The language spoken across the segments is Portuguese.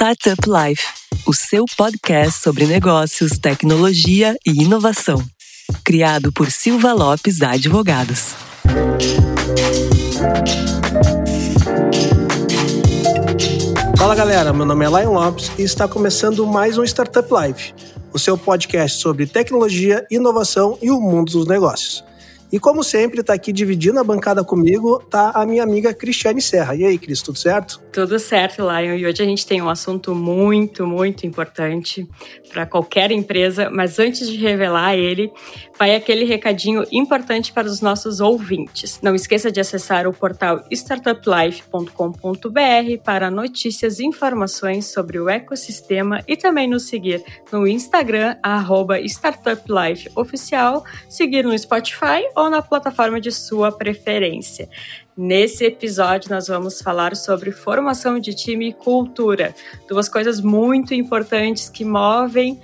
Startup Life, o seu podcast sobre negócios, tecnologia e inovação. Criado por Silva Lopes Advogados. Fala galera, meu nome é Lion Lopes e está começando mais um Startup Life, o seu podcast sobre tecnologia, inovação e o mundo dos negócios. E como sempre, está aqui dividindo a bancada comigo, tá a minha amiga Cristiane Serra. E aí, Cris, tudo certo? Tudo certo, Lion. E hoje a gente tem um assunto muito, muito importante para qualquer empresa, mas antes de revelar ele, vai aquele recadinho importante para os nossos ouvintes. Não esqueça de acessar o portal startuplife.com.br para notícias e informações sobre o ecossistema e também nos seguir no Instagram, startuplifeoficial, seguir no Spotify ou na plataforma de sua preferência. Nesse episódio, nós vamos falar sobre formação de time e cultura. Duas coisas muito importantes que movem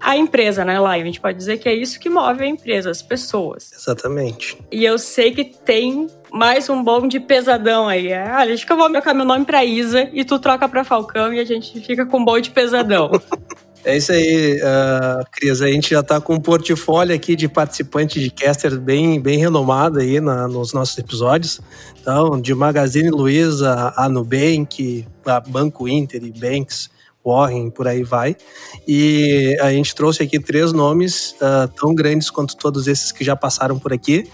a empresa, né, Lion? A gente pode dizer que é isso que move a empresa, as pessoas. Exatamente. E eu sei que tem mais um bom de pesadão aí. É, ah, acho que eu vou trocar meu nome pra Isa e tu troca pra Falcão e a gente fica com um bom de pesadão. É isso aí, uh, Cris. A gente já está com um portfólio aqui de participantes de caster bem, bem renomado aí na, nos nossos episódios. Então, de Magazine Luiza a Nubank, a Banco Inter e Banks, Warren, por aí vai. E a gente trouxe aqui três nomes uh, tão grandes quanto todos esses que já passaram por aqui.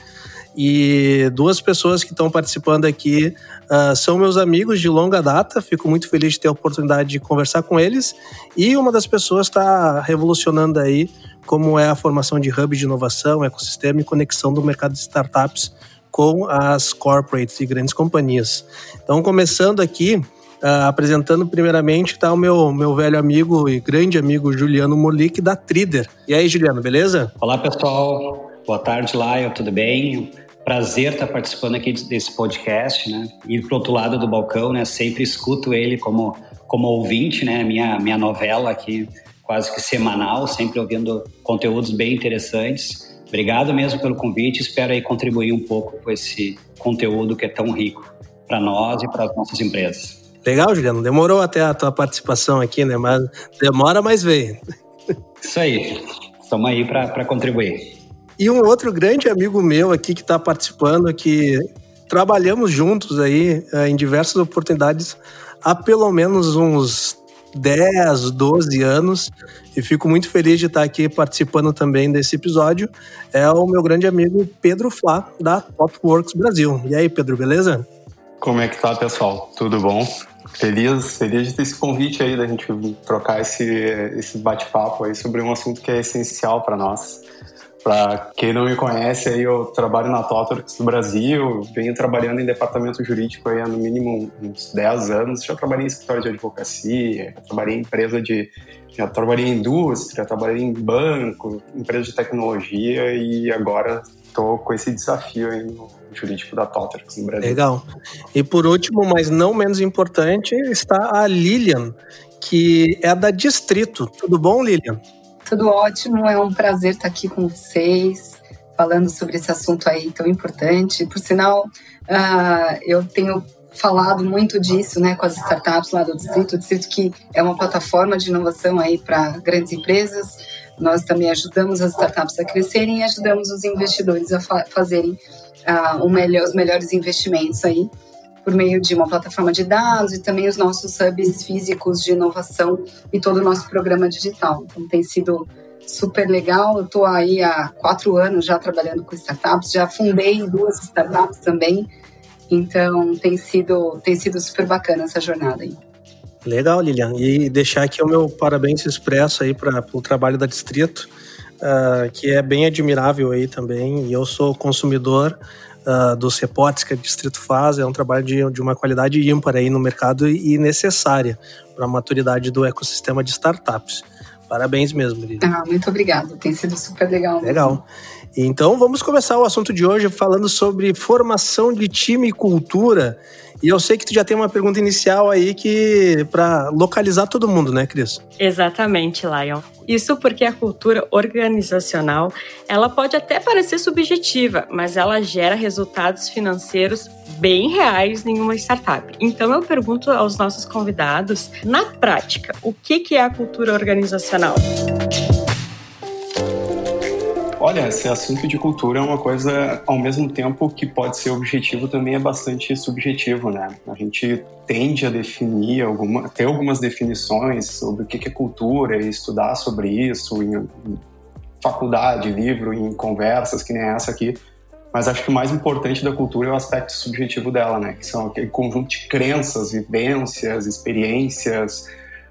E duas pessoas que estão participando aqui uh, são meus amigos de longa data. Fico muito feliz de ter a oportunidade de conversar com eles. E uma das pessoas está revolucionando aí como é a formação de hub de inovação, ecossistema e conexão do mercado de startups com as corporates e grandes companhias. Então, começando aqui, Uh, apresentando primeiramente está o meu, meu velho amigo e grande amigo Juliano Molik da Trider. E aí, Juliano, beleza? Olá, pessoal. Boa tarde, Laio, tudo bem? Prazer estar participando aqui desse podcast, né? Ir para outro lado do balcão, né? Sempre escuto ele como como ouvinte, né? Minha minha novela aqui quase que semanal, sempre ouvindo conteúdos bem interessantes. Obrigado mesmo pelo convite. Espero aí contribuir um pouco com esse conteúdo que é tão rico para nós e para as nossas empresas. Legal, Juliano. Demorou até a tua participação aqui, né? Mas demora, mas veio. Isso aí. Estamos aí para contribuir. E um outro grande amigo meu aqui que está participando, que trabalhamos juntos aí eh, em diversas oportunidades há pelo menos uns 10, 12 anos e fico muito feliz de estar aqui participando também desse episódio. É o meu grande amigo Pedro Flá, da Topworks Brasil. E aí, Pedro, beleza? Como é que tá, pessoal? Tudo bom? Feliz, feliz de ter esse convite aí da gente trocar esse, esse bate-papo aí sobre um assunto que é essencial para nós. Para quem não me conhece, aí eu trabalho na Totorx do Brasil, venho trabalhando em departamento jurídico aí há no mínimo uns 10 anos. Já trabalhei em escritório de advocacia, já trabalhei em empresa de. Já trabalhei em indústria, trabalhei em banco, empresa de tecnologia e agora estou com esse desafio aí no jurídico da Totorx no Brasil. Legal. E por último, mas não menos importante, está a Lilian, que é da Distrito. Tudo bom, Lilian? Tudo ótimo, é um prazer estar aqui com vocês, falando sobre esse assunto aí tão importante. Por sinal, uh, eu tenho falado muito disso, né, com as startups lá do Distrito, o Distrito que é uma plataforma de inovação aí para grandes empresas. Nós também ajudamos as startups a crescerem e ajudamos os investidores a fa fazerem uh, melhor, os melhores investimentos aí por meio de uma plataforma de dados e também os nossos hubs físicos de inovação e todo o nosso programa digital. Então tem sido super legal. Eu estou aí há quatro anos já trabalhando com startups, já fundei duas startups também. Então tem sido tem sido super bacana essa jornada aí. Legal, Lilian. E deixar aqui o meu parabéns expresso aí para o trabalho da Distrito, uh, que é bem admirável aí também. E eu sou consumidor uh, dos reportes que a Distrito faz, é um trabalho de, de uma qualidade ímpar aí no mercado e necessária para a maturidade do ecossistema de startups. Parabéns mesmo, Lili. Ah, muito obrigada, tem sido super legal. Legal. Então vamos começar o assunto de hoje falando sobre formação de time e cultura. E eu sei que tu já tem uma pergunta inicial aí que para localizar todo mundo, né, Cris? Exatamente, Lion. Isso porque a cultura organizacional, ela pode até parecer subjetiva, mas ela gera resultados financeiros bem reais em uma startup. Então eu pergunto aos nossos convidados, na prática, o que é a cultura organizacional? Olha, esse assunto de cultura é uma coisa, ao mesmo tempo que pode ser objetivo, também é bastante subjetivo, né? A gente tende a definir, alguma, ter algumas definições sobre o que é cultura e estudar sobre isso em, faculdade, livro, em conversas, que nem essa aqui. Mas acho que o mais importante da cultura é o aspecto subjetivo dela, né? Que são aquele conjunto de crenças, vivências, experiências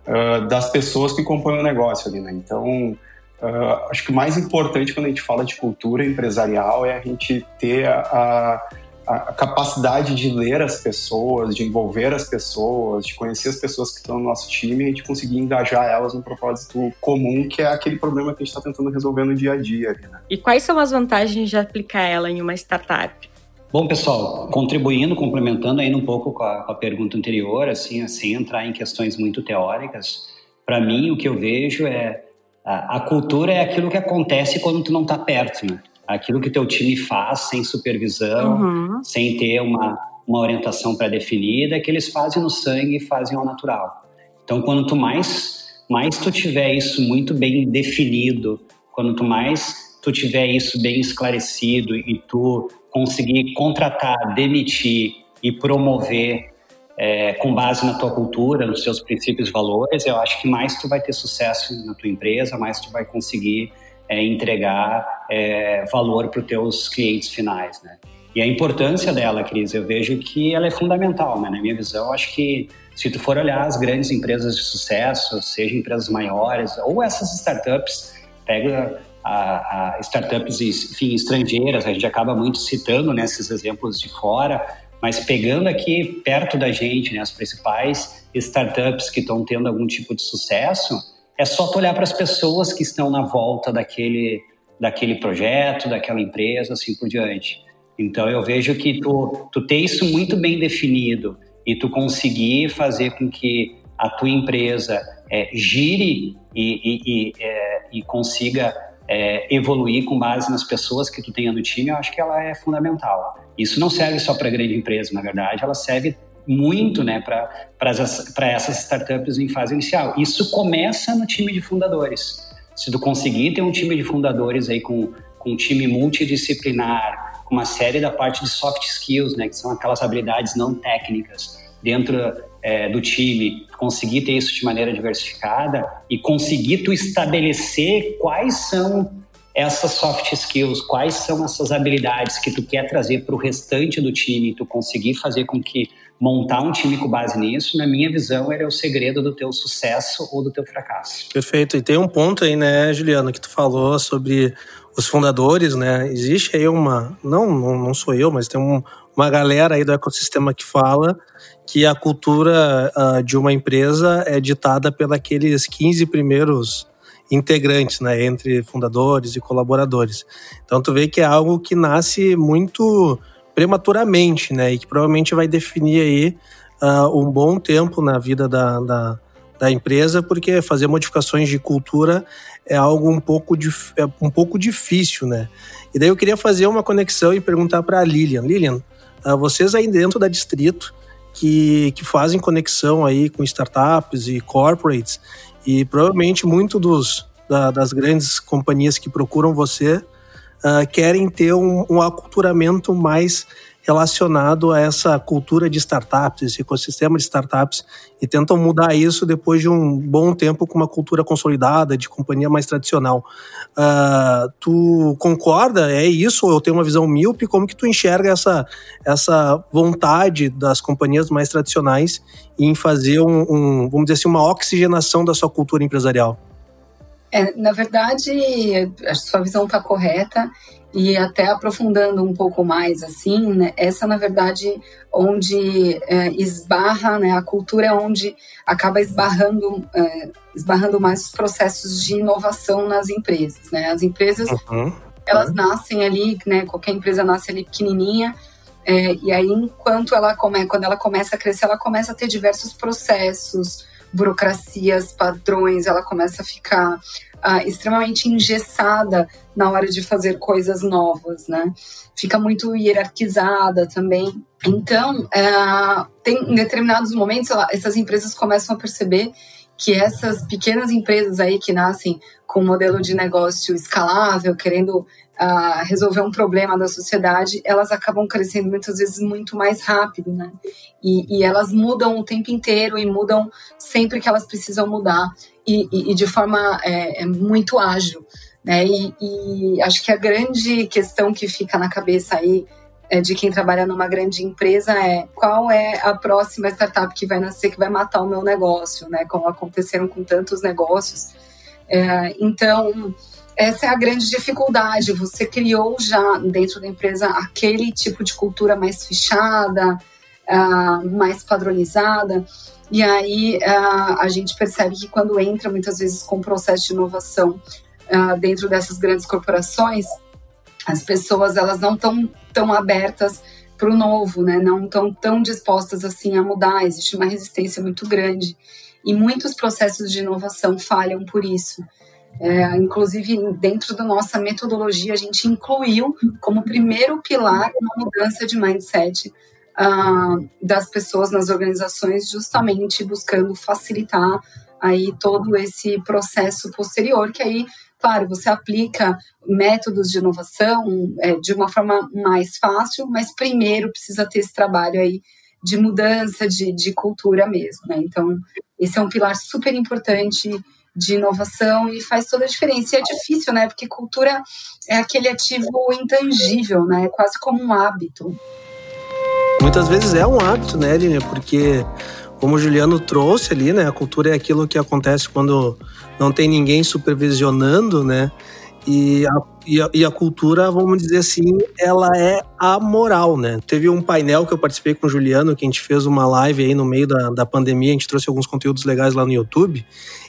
uh, das pessoas que compõem o negócio ali, né? Então, Uh, acho que o mais importante quando a gente fala de cultura empresarial é a gente ter a, a, a, capacidade de ler as pessoas, de envolver as pessoas, de conhecer as pessoas que estão no nosso time e a gente conseguir engajar elas num propósito comum, que é aquele problema que a gente está tentando resolver no dia a dia. Né? E quais são as vantagens de aplicar ela em uma startup? Bom, pessoal, contribuindo, complementando ainda um pouco com a, com a pergunta anterior, assim, sem entrar em questões muito teóricas, para mim o que eu vejo é a, a cultura é aquilo que acontece quando tu não está perto, né? Aquilo que teu time faz sem supervisão, uhum. sem ter uma, uma orientação pré-definida, que eles fazem no sangue e fazem ao natural. Então, quando tu mais, mais tu tiver isso muito bem definido, quando tu mais tu tiver isso bem esclarecido e tu conseguir contratar, demitir e promover é, com base na tua cultura, nos seus princípios e valores, eu acho que mais tu vai ter sucesso na tua empresa, mais tu vai conseguir é, entregar é, valor para os teus clientes finais, né? E a importância dela, Cris, eu vejo que ela é fundamental, né? Na minha visão, acho que se tu for olhar as grandes empresas de sucesso, seja empresas maiores ou essas startups, pega a, a startups enfim, estrangeiras, a gente acaba muito citando né, esses exemplos de fora, mas pegando aqui perto da gente, né, as principais startups que estão tendo algum tipo de sucesso, é só tu olhar para as pessoas que estão na volta daquele, daquele projeto, daquela empresa, assim por diante. Então eu vejo que tu, tu ter isso muito bem definido e tu conseguir fazer com que a tua empresa é, gire e, e, e, é, e consiga é, evoluir com base nas pessoas que tu tenha no time, eu acho que ela é fundamental. Isso não serve só para grande empresa, na verdade, ela serve muito né, para essas startups em fase inicial. Isso começa no time de fundadores. Se tu conseguir ter um time de fundadores aí com, com um time multidisciplinar, com uma série da parte de soft skills, né, que são aquelas habilidades não técnicas dentro é, do time, conseguir ter isso de maneira diversificada e conseguir tu estabelecer quais são essas soft skills, quais são essas habilidades que tu quer trazer para o restante do time, tu conseguir fazer com que montar um time com base nisso, na minha visão, é o segredo do teu sucesso ou do teu fracasso. Perfeito. E tem um ponto aí, né, Juliana, que tu falou sobre os fundadores, né? Existe aí uma, não, não, não sou eu, mas tem um, uma galera aí do ecossistema que fala que a cultura uh, de uma empresa é ditada pelos 15 primeiros integrantes, né, entre fundadores e colaboradores. Então tu vê que é algo que nasce muito prematuramente, né, e que provavelmente vai definir aí uh, um bom tempo na vida da, da, da, empresa, porque fazer modificações de cultura é algo um pouco, é um pouco difícil, né. E daí eu queria fazer uma conexão e perguntar para a Lilian. Lilian, uh, vocês aí dentro da Distrito, que, que fazem conexão aí com startups e corporates, e provavelmente muito dos, da, das grandes companhias que procuram você uh, querem ter um, um aculturamento mais relacionado a essa cultura de startups, esse ecossistema de startups, e tentam mudar isso depois de um bom tempo com uma cultura consolidada, de companhia mais tradicional. Uh, tu concorda? É isso? Eu tenho uma visão míope? Como que tu enxerga essa, essa vontade das companhias mais tradicionais em fazer um, um vamos dizer assim, uma oxigenação da sua cultura empresarial? É, na verdade, a sua visão está correta e até aprofundando um pouco mais assim, né, essa na verdade onde é, esbarra, né, a cultura é onde acaba esbarrando, é, esbarrando mais os processos de inovação nas empresas, né, as empresas uhum. elas nascem ali, né? Qualquer empresa nasce ali pequenininha. É, e aí, enquanto ela come, quando ela começa a crescer, ela começa a ter diversos processos, burocracias, padrões, ela começa a ficar ah, extremamente engessada na hora de fazer coisas novas, né? Fica muito hierarquizada também. Então, é, tem em determinados momentos essas empresas começam a perceber que essas pequenas empresas aí que nascem com um modelo de negócio escalável, querendo uh, resolver um problema da sociedade, elas acabam crescendo muitas vezes muito mais rápido, né? E, e elas mudam o tempo inteiro e mudam sempre que elas precisam mudar e, e, e de forma é, é muito ágil, né? E, acho que a grande questão que fica na cabeça aí de quem trabalha numa grande empresa é qual é a próxima startup que vai nascer que vai matar o meu negócio, né? Como aconteceram com tantos negócios. É, então, essa é a grande dificuldade. Você criou já dentro da empresa aquele tipo de cultura mais fechada, uh, mais padronizada. E aí uh, a gente percebe que quando entra muitas vezes com o processo de inovação uh, dentro dessas grandes corporações, as pessoas elas não estão tão abertas para o novo, né? Não estão tão dispostas assim a mudar. Existe uma resistência muito grande e muitos processos de inovação falham por isso. É, inclusive, dentro da nossa metodologia, a gente incluiu como primeiro pilar uma mudança de mindset uh, das pessoas nas organizações, justamente buscando facilitar aí todo esse processo posterior, que aí Claro, você aplica métodos de inovação é, de uma forma mais fácil, mas primeiro precisa ter esse trabalho aí de mudança de, de cultura mesmo, né? Então, esse é um pilar super importante de inovação e faz toda a diferença. E é difícil, né? Porque cultura é aquele ativo intangível, né? Quase como um hábito. Muitas vezes é um hábito, né, Lina? Porque, como o Juliano trouxe ali, né? A cultura é aquilo que acontece quando não tem ninguém supervisionando, né? E a, e a, e a, cultura, vamos dizer assim, ela é amoral, né? Teve um painel que eu participei com o Juliano, que a gente fez uma live aí no meio da, da pandemia, a gente trouxe alguns conteúdos legais lá no YouTube,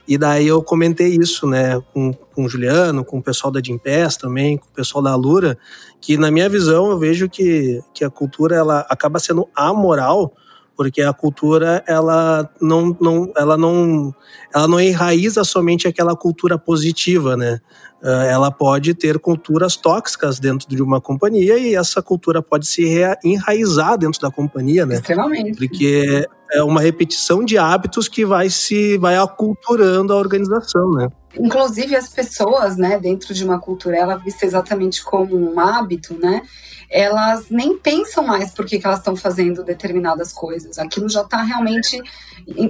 e daí eu comentei isso, né, com, com o Juliano, com o pessoal da Gimpass também, com o pessoal da Alura, que na minha visão eu vejo que, que a cultura, ela acaba sendo amoral, porque a cultura ela não, não, ela não, ela não enraiza somente aquela cultura positiva, né? Ah, ela pode ter culturas tóxicas dentro de uma companhia e essa cultura pode se enraizar dentro da companhia, né? Extremamente. Porque é uma repetição de hábitos que vai se vai aculturando a organização, né? Inclusive as pessoas, né, dentro de uma cultura, ela vista exatamente como um hábito, né? elas nem pensam mais por que, que elas estão fazendo determinadas coisas. Aquilo já está realmente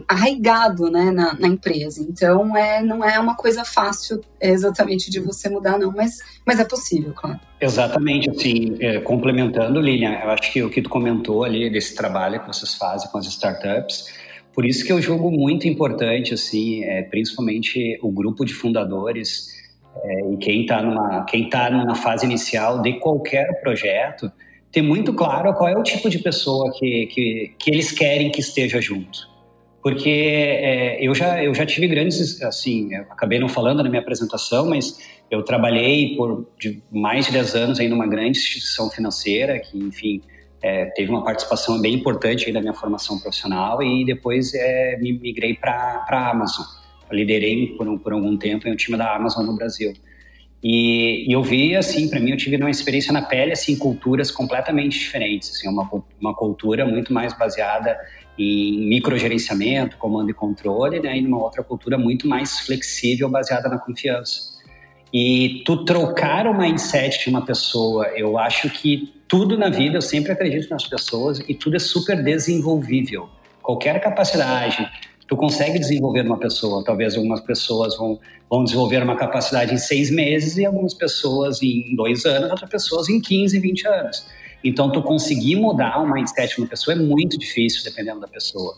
arraigado né, na, na, empresa. Então, é, não é uma coisa fácil exatamente de você mudar, não, mas, mas é possível, claro. Exatamente, assim, é, complementando, Lilian, eu acho que o que tu comentou ali desse trabalho que vocês fazem com as startups, por isso que eu julgo muito importante, assim, é, principalmente o grupo de fundadores, é, e quem está numa, quem tá numa fase inicial de qualquer projeto, ter muito claro qual é o tipo de pessoa que, que, que eles querem que esteja junto. Porque é, eu, já, eu já tive grandes, assim, acabei não falando na minha apresentação, mas eu trabalhei por de mais de 10 anos em uma grande instituição financeira que, enfim, é, teve uma participação bem importante aí da minha formação profissional e depois é, me migrei para a Amazon liderei por, por algum tempo em um time da Amazon no Brasil. E, e eu vi, assim, para mim, eu tive uma experiência na pele, assim, culturas completamente diferentes, assim, uma, uma cultura muito mais baseada em microgerenciamento, comando e controle, né, e numa outra cultura muito mais flexível, baseada na confiança. E tu trocar o mindset de uma pessoa, eu acho que tudo na vida, eu sempre acredito nas pessoas e tudo é super desenvolvível. Qualquer capacidade, tu consegue desenvolver numa pessoa. Talvez algumas pessoas vão, vão desenvolver uma capacidade em seis meses e algumas pessoas em dois anos, outras pessoas em 15, 20 anos. Então, tu conseguir mudar o mindset de uma pessoa é muito difícil, dependendo da pessoa.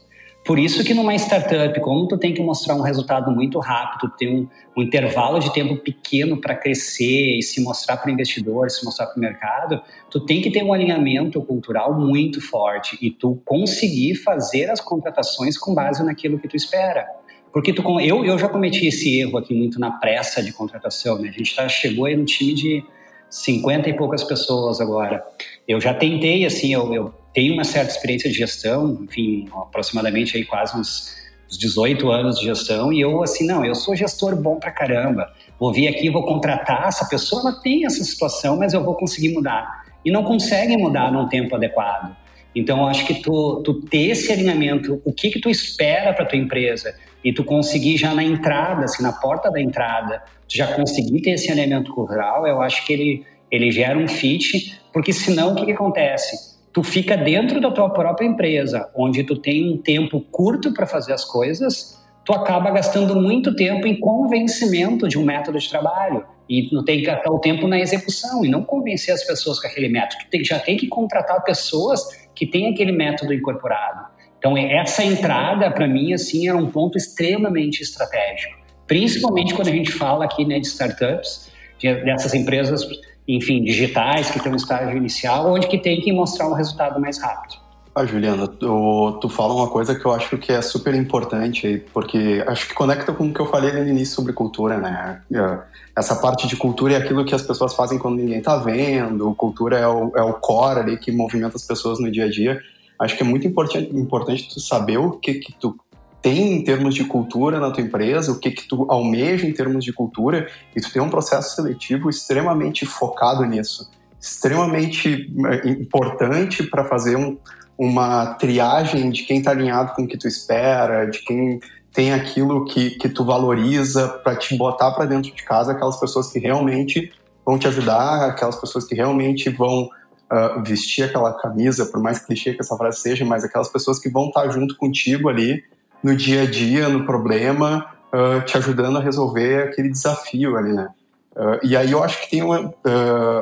Por isso que numa startup, como tu tem que mostrar um resultado muito rápido, tem um, um intervalo de tempo pequeno para crescer e se mostrar para o investidor, se mostrar para o mercado, tu tem que ter um alinhamento cultural muito forte e tu conseguir fazer as contratações com base naquilo que tu espera. Porque tu, eu, eu já cometi esse erro aqui muito na pressa de contratação, né? A gente tá, chegou aí no time de 50 e poucas pessoas agora. Eu já tentei, assim, eu, eu tenho uma certa experiência de gestão, enfim, aproximadamente aí quase uns, uns 18 anos de gestão, e eu, assim, não, eu sou gestor bom pra caramba. Vou vir aqui, vou contratar essa pessoa, ela tem essa situação, mas eu vou conseguir mudar. E não consegue mudar num tempo adequado. Então, acho que tu, tu ter esse alinhamento, o que que tu espera para tua empresa, e tu conseguir já na entrada, assim, na porta da entrada, tu já conseguir ter esse elemento cultural, eu acho que ele, ele gera um fit, porque senão o que, que acontece? Tu fica dentro da tua própria empresa, onde tu tem um tempo curto para fazer as coisas, tu acaba gastando muito tempo em convencimento de um método de trabalho. E tu tem que gastar o tempo na execução e não convencer as pessoas com aquele método. Tu já tem que contratar pessoas que têm aquele método incorporado. Então, essa entrada, para mim, assim, é um ponto extremamente estratégico. Principalmente quando a gente fala aqui né, de startups, de, dessas empresas, enfim, digitais, que têm um estágio inicial, onde que tem que mostrar um resultado mais rápido. Ah, Juliana, tu, tu fala uma coisa que eu acho que é super importante, porque acho que conecta com o que eu falei no início sobre cultura, né? É, essa parte de cultura é aquilo que as pessoas fazem quando ninguém tá vendo, cultura é o, é o core ali que movimenta as pessoas no dia a dia acho que é muito importante, importante tu saber o que que tu tem em termos de cultura na tua empresa, o que que tu almeja em termos de cultura, e tu tem um processo seletivo extremamente focado nisso, extremamente eh, importante para fazer um, uma triagem de quem está alinhado com o que tu espera, de quem tem aquilo que, que tu valoriza para te botar para dentro de casa aquelas pessoas que realmente vão te ajudar, aquelas pessoas que realmente vão uh, vestir aquela camisa, por mais clichê que essa frase seja, mas aquelas pessoas que vão estar junto contigo ali no dia a dia, no problema, uh, te ajudando a resolver aquele desafio ali, né? Uh, e aí eu acho que tem uma,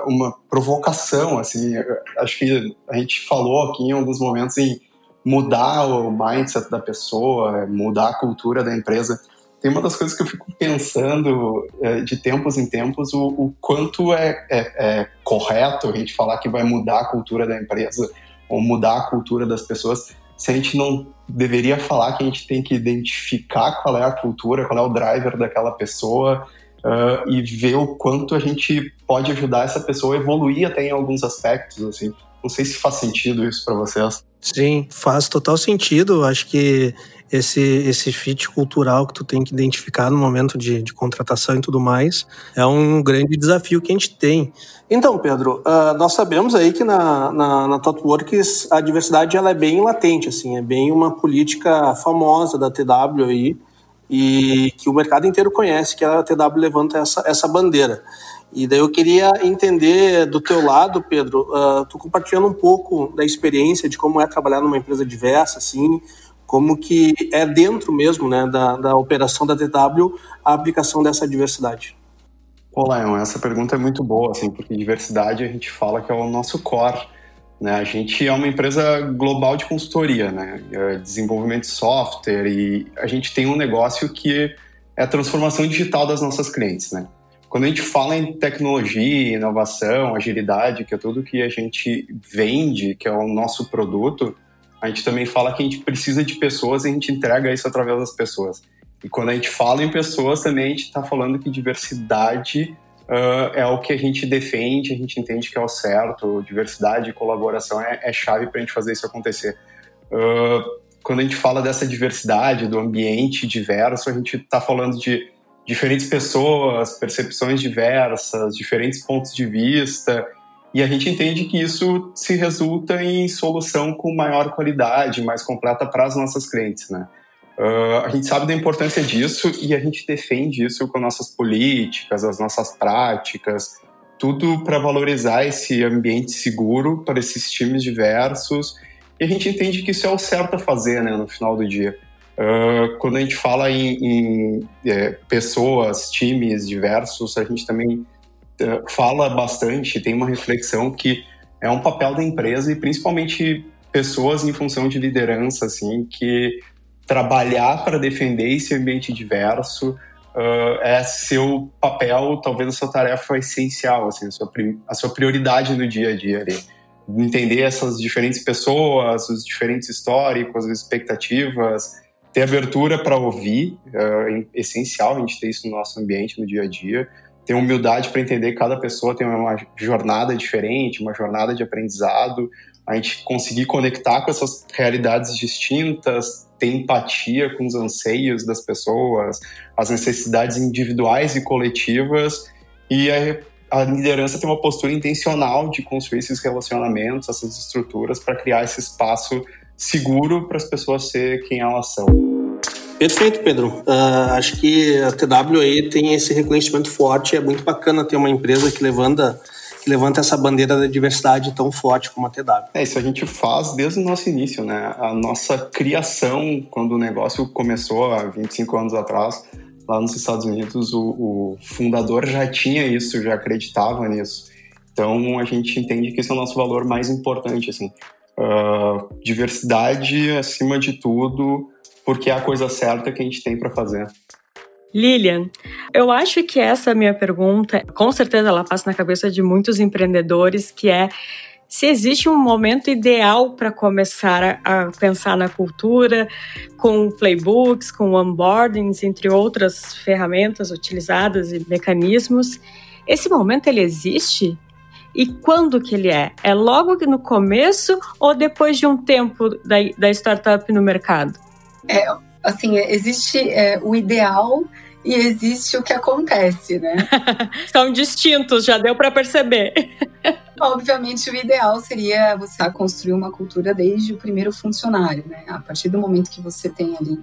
uma provocação, assim, acho que a gente falou aqui em alguns momentos em mudar o mindset da pessoa, mudar a cultura da empresa tem uma das coisas que eu fico pensando é, de tempos em tempos o, o quanto é, é, é, correto a gente falar que vai mudar a cultura da empresa ou mudar a cultura das pessoas se a gente não deveria falar que a gente tem que identificar qual é a cultura, qual é o driver daquela pessoa uh, e ver o quanto a gente pode ajudar essa pessoa a evoluir até em alguns aspectos, assim. Não sei se faz sentido isso para vocês. Sim, faz total sentido. Acho que esse, esse fit cultural que tu tem que identificar no momento de, de contratação e tudo mais, é um grande desafio que a gente tem. Então, Pedro, uh, nós sabemos aí que na, na, na a diversidade ela é bem latente, assim, é bem uma política famosa da TW aí, e que o mercado inteiro conhece, que a TW levanta essa, essa bandeira. E daí eu queria entender do teu lado, Pedro, uh, tu compartilhando um pouco da experiência de como é trabalhar numa empresa diversa, assim, como que é dentro mesmo né, da, da operação da TW a aplicação dessa diversidade. Olá, Leon, essa pergunta é muito boa, assim, porque diversidade a gente fala que é o nosso core. Né? A gente é uma empresa global de consultoria, né? É desenvolvimento de software e a gente tem um negócio que é a transformação digital das nossas clientes. Né? Quando a gente fala em tecnologia, inovação, agilidade, que é tudo que a gente vende, que é o nosso produto, a gente também fala que a gente precisa de pessoas e a gente entrega isso através das pessoas. E quando a gente fala em pessoas, também a gente está falando que diversidade uh, é o que a gente defende, a gente entende que é o certo, diversidade e colaboração é, é chave para a gente fazer isso acontecer. Uh, quando a gente fala dessa diversidade, do ambiente diverso, a gente está falando de diferentes pessoas, percepções diversas, diferentes pontos de vista, e a gente entende que isso se resulta em solução com maior qualidade, mais completa para as nossas clientes, né? Uh, a gente sabe da importância disso e a gente defende isso com nossas políticas, as nossas práticas, tudo para valorizar esse ambiente seguro para esses times diversos. E a gente entende que isso é o certo a fazer, né, no final do dia. Uh, quando a gente fala em, em é, pessoas, times diversos, a gente também fala bastante, tem uma reflexão que é um papel da empresa e principalmente pessoas em função de liderança, assim, que trabalhar para defender esse ambiente diverso uh, é seu papel, talvez a sua tarefa essencial, assim, a sua, a sua prioridade no dia a dia ali. Entender essas diferentes pessoas, os diferentes históricos, as expectativas, ter abertura para ouvir, uh, é essencial a gente ter isso no nosso ambiente, no dia a dia, ter humildade para entender que cada pessoa tem uma jornada diferente, uma jornada de aprendizado, a gente conseguir conectar com essas realidades distintas, ter empatia com os anseios das pessoas, as necessidades individuais e coletivas, e a, a liderança tem uma postura intencional de construir esses relacionamentos, essas estruturas, para criar esse espaço seguro para as pessoas ser quem elas são. Perfeito, Pedro. Uh, acho que a TW aí tem esse reconhecimento forte. É muito bacana ter uma empresa que levanta levanta essa bandeira da diversidade tão forte como a TW. É, isso a gente faz desde o nosso início, né? A nossa criação, quando o negócio começou há 25 anos atrás, lá nos Estados Unidos, o, o fundador já tinha isso, já acreditava nisso. Então a gente entende que esse é o nosso valor mais importante, assim. Uh, diversidade acima de tudo, porque é a coisa certa que a gente tem para fazer. Lilian, eu acho que essa minha pergunta, com certeza ela passa na cabeça de muitos empreendedores, que é se existe um momento ideal para começar a, pensar na cultura, com playbooks, com onboardings, entre outras ferramentas utilizadas e mecanismos. Esse momento ele existe? E quando que ele é? É logo no começo ou depois de um tempo da, da startup no mercado? É, assim, existe é, o ideal e existe o que acontece, né? São distintos, já deu para perceber. Obviamente, o ideal seria você construir uma cultura desde o primeiro funcionário, né? A partir do momento que você tem ali,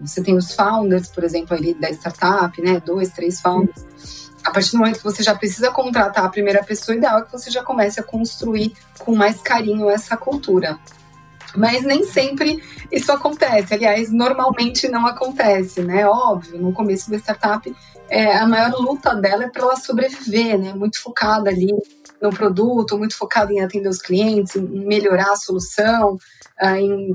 você tem os founders, por exemplo, ali da startup, né? Dois, três founders. A partir do momento que você já precisa contratar a primeira pessoa, o ideal é que você já comece a construir com mais carinho essa cultura. Mas nem sempre isso acontece. Aliás, normalmente não acontece, né? Óbvio, no começo da startup, é, a maior luta dela é para ela sobreviver, né? Muito focada ali no produto, muito focada em atender os clientes, em melhorar a solução, ah, em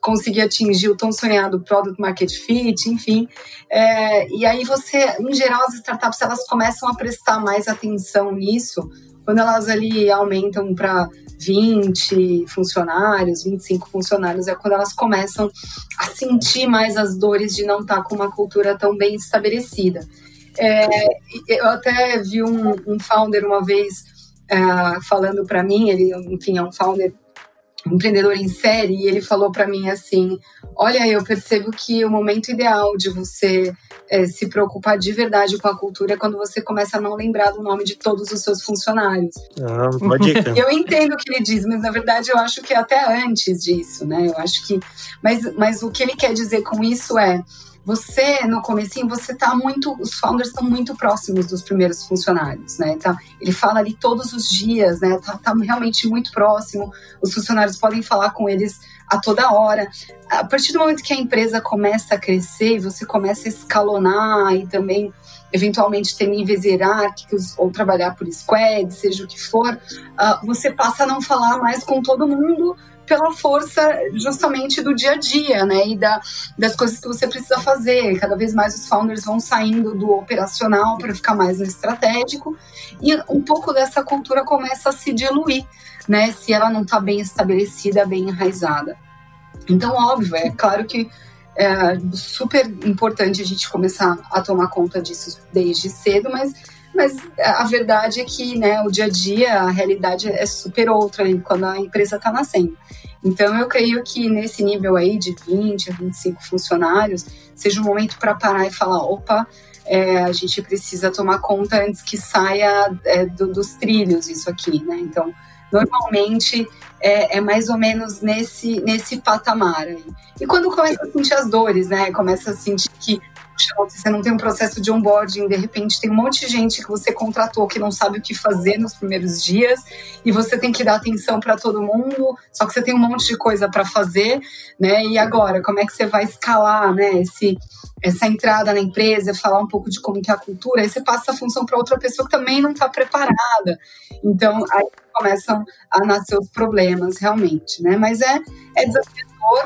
conseguir atingir o tão sonhado product market fit, enfim. É, e aí você, em geral, as startups elas começam a prestar mais atenção nisso quando elas ali aumentam para 20 funcionários, 25 funcionários, é quando elas começam a sentir mais as dores de não estar tá com uma cultura tão bem estabelecida. É, eu até vi um, um founder uma vez é, falando para mim, ele, enfim, é um founder empreendedor em série, e ele falou para mim assim: Olha, eu percebo que o momento ideal de você é, se preocupar de verdade com a cultura é quando você começa a não lembrar do nome de todos os seus funcionários. Ah, uma dica. eu entendo o que ele diz, mas na verdade eu acho que até antes disso, né? Eu acho que. Mas, mas o que ele quer dizer com isso é você no comecinho você tá muito os founders estão muito próximos dos primeiros funcionários né? Tá ele fala ali todos os dias né? Tá, tá, realmente muito próximo. Os funcionários podem falar com eles a toda hora. A partir do momento que a empresa começa a crescer e você começa a escalonar e também eventualmente ter níveis hierárquicos ou trabalhar por squad, seja o que for, uh, você passa a não falar mais com todo mundo pela força justamente do dia a dia, né? E da, das coisas que você precisa fazer. Cada vez mais os founders vão saindo do operacional para ficar mais no estratégico. E um pouco dessa cultura começa a se diluir, né? Se ela não está bem estabelecida, bem enraizada. Então, óbvio, é claro que é super importante a gente começar a tomar conta disso desde cedo, mas mas a verdade é que né, o dia a dia, a realidade é super outra quando a empresa está nascendo. Então, eu creio que nesse nível aí de 20 a 25 funcionários, seja um momento para parar e falar: opa, é, a gente precisa tomar conta antes que saia é, do, dos trilhos isso aqui, né? Então, normalmente é, é, mais ou menos nesse, nesse patamar aí. E quando começa a sentir as dores, né? Começa a sentir que você não tem um processo de onboarding, de repente tem um monte de gente que você contratou que não sabe o que fazer nos primeiros dias e você tem que dar atenção para todo mundo, só que você tem um monte de coisa para fazer, né? E agora, como é que você vai escalar, né, esse essa entrada na empresa, falar um pouco de como que é a cultura, aí você passa a função para outra pessoa que também não está preparada. Então, aí começam a nascer os problemas realmente, né? Mas é, é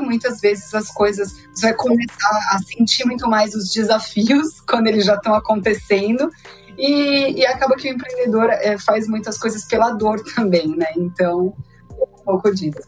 muitas vezes as coisas, você vai começar a sentir muito mais os desafios quando eles já estão acontecendo. E, e, acaba que o empreendedor é, faz muitas coisas pela dor também, né? Então, um pouco disso.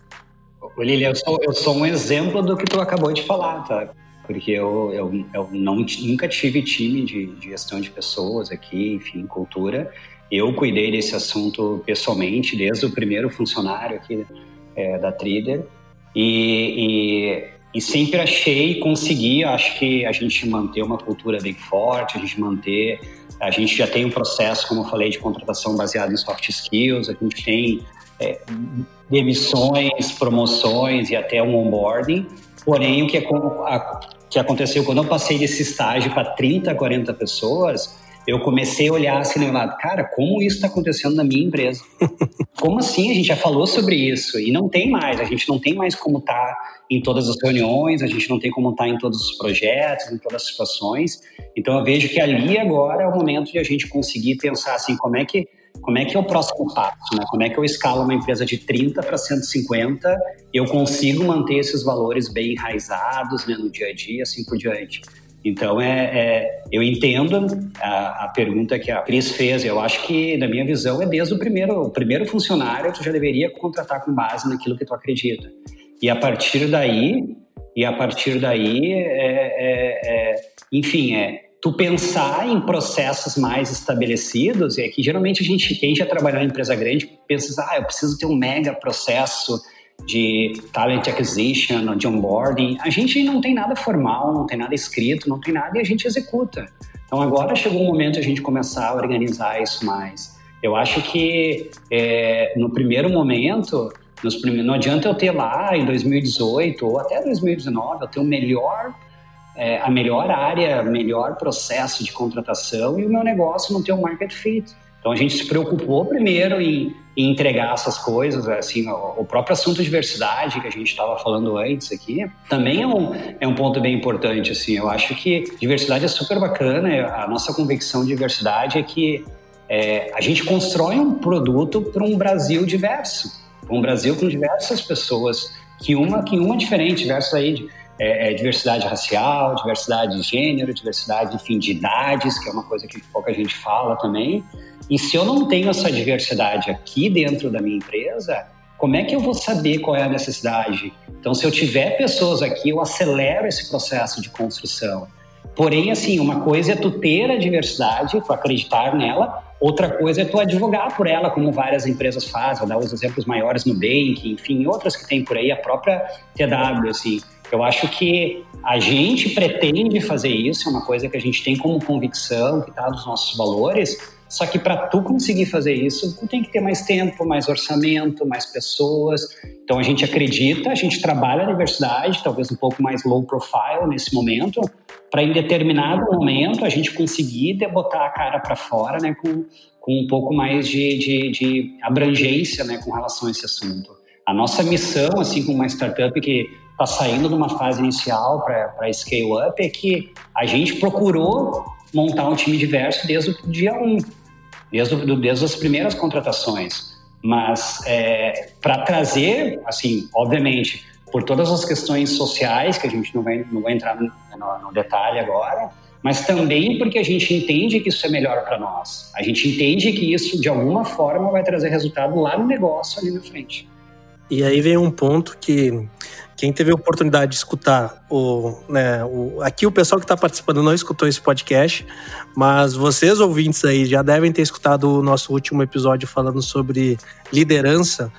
Lilia, eu sou, eu sou um exemplo do que tu acabou de falar, tá? porque eu, eu, eu não, nunca tive time de, de gestão de pessoas aqui, enfim, cultura. Eu cuidei desse assunto pessoalmente, desde o primeiro funcionário aqui é, da Trader. E, e, e, sempre achei e consegui, acho que a gente manter uma cultura bem forte, a gente manter. A gente já tem um processo, como eu falei, de contratação baseado em soft skills, a gente tem é, demissões, promoções e até um onboarding. Porém, o que, é, a, que aconteceu quando eu passei desse estágio para 30, 40 pessoas, eu comecei a olhar assim lado, cara, como isso está acontecendo na minha empresa? como assim? A gente já falou sobre isso e não tem mais, a gente não tem mais como estar tá em todas as reuniões, a gente não tem como estar tá em todos os projetos, em todas as situações. Então eu vejo que ali agora é o momento de a gente conseguir pensar assim, como é que como é que é o próximo passo, né? Como é que eu escalo uma empresa de 30 para 150 e eu consigo manter esses valores bem enraizados né, no dia a dia, assim por diante. Então, é, é eu entendo a, a, pergunta que a Cris fez. Eu acho que, na minha visão, é desde o primeiro, o primeiro funcionário, tu já deveria contratar com base naquilo que tu acredita. E a partir daí, e a partir daí, é, é, é enfim, é tu pensar em processos mais estabelecidos. É que geralmente a gente, quem já trabalhou em empresa grande, pensa, ah, eu preciso ter um mega processo de talent acquisition, de onboarding. A gente não tem nada formal, não tem nada escrito, não tem nada e a gente executa. Então agora chegou o momento de a gente começar a organizar isso mais. Eu acho que é, no primeiro momento, nos primeiros, não adianta eu ter lá em 2018 ou até 2019, eu ter o melhor, é, a melhor área, melhor processo de contratação e o meu negócio não ter um market fit. Então a gente se preocupou primeiro em, em entregar essas coisas, assim, o, o, próprio assunto diversidade que a gente estava falando antes aqui, também é um, é um ponto bem importante, assim, eu acho que diversidade é super bacana, a nossa convicção de diversidade é que é, a gente constrói um produto para um Brasil diverso, um Brasil com diversas pessoas, que uma que uma diferente, diversos aí de, é, é, diversidade racial, diversidade de gênero, diversidade enfim, de idades, que é uma coisa que pouca gente fala também. E se eu não tenho essa diversidade aqui dentro da minha empresa, como é que eu vou saber qual é a necessidade? Então, se eu tiver pessoas aqui, eu acelero esse processo de construção. Porém, assim, uma coisa é tu ter a diversidade, tu acreditar nela, outra coisa é tu advogar por ela, como várias empresas fazem, vou dar os exemplos maiores no Bank, enfim, outras que tem por aí, a própria TW, assim. Eu acho que a gente pretende fazer isso, é uma coisa que a gente tem como convicção, que está nos nossos valores, só que para tu conseguir fazer isso, tu tem que ter mais tempo, mais orçamento, mais pessoas. Então a gente acredita, a gente trabalha a diversidade, talvez um pouco mais low profile nesse momento, para em determinado momento a gente conseguir botar a cara para fora, né, com, com um pouco mais de, de, de abrangência, né, com relação a esse assunto. A nossa missão, assim, com uma startup que está saindo de uma fase inicial para scale up, é que a gente procurou montar um time diverso desde o dia 1. Um desde, desde as primeiras contratações. Mas é, para trazer, assim, obviamente, por todas as questões sociais, que a gente não vai, não vai entrar no, no detalhe agora, mas também porque a gente entende que isso é melhor para nós. A gente entende que isso, de alguma forma, vai trazer resultado lá no negócio, ali na frente. E aí vem um ponto que quem teve a oportunidade de escutar o, né, o, aqui o pessoal que está participando não escutou esse podcast, mas vocês ouvintes aí já devem ter escutado o nosso último episódio falando sobre liderança.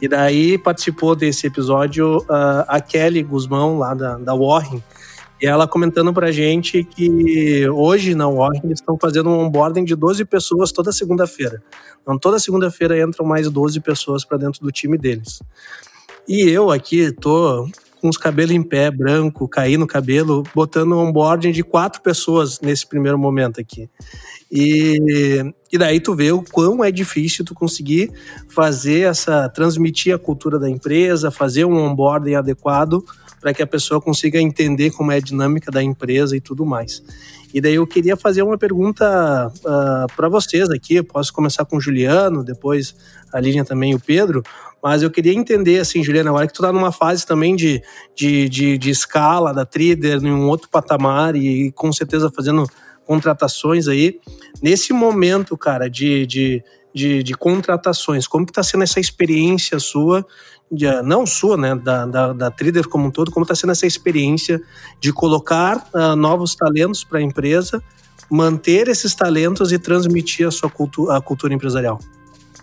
E daí participou desse episódio uh, a Kelly Guzmão, lá da, da Warren, e ela comentando pra gente que hoje na Warren estão fazendo um onboarding de 12 pessoas toda segunda-feira. Então toda segunda-feira entram mais 12 pessoas para dentro do time deles. E eu aqui tô com os cabelos em pé, branco, caí no cabelo, botando um onboarding de quatro pessoas nesse primeiro momento aqui. E, e daí tu vê o quão é difícil tu conseguir fazer essa, transmitir a cultura da empresa, fazer um onboarding adequado para que a pessoa consiga entender como é a dinâmica da empresa e tudo mais. E daí eu queria fazer uma pergunta uh, ah, para vocês aqui. Eu posso começar com o Juliano, depois a Lilian também e o Pedro. Mas eu queria entender, assim, Juliana, agora que tu está numa fase também de, de, de, de escala da Trader, em um outro patamar e com certeza fazendo contratações aí. Nesse momento, cara, de, de, de, de contratações, como que está sendo essa experiência sua de, não sua, né, da, da, da Trader como um todo, como está sendo essa experiência de colocar uh, novos talentos para a empresa, manter esses talentos e transmitir a sua cultu a cultura empresarial?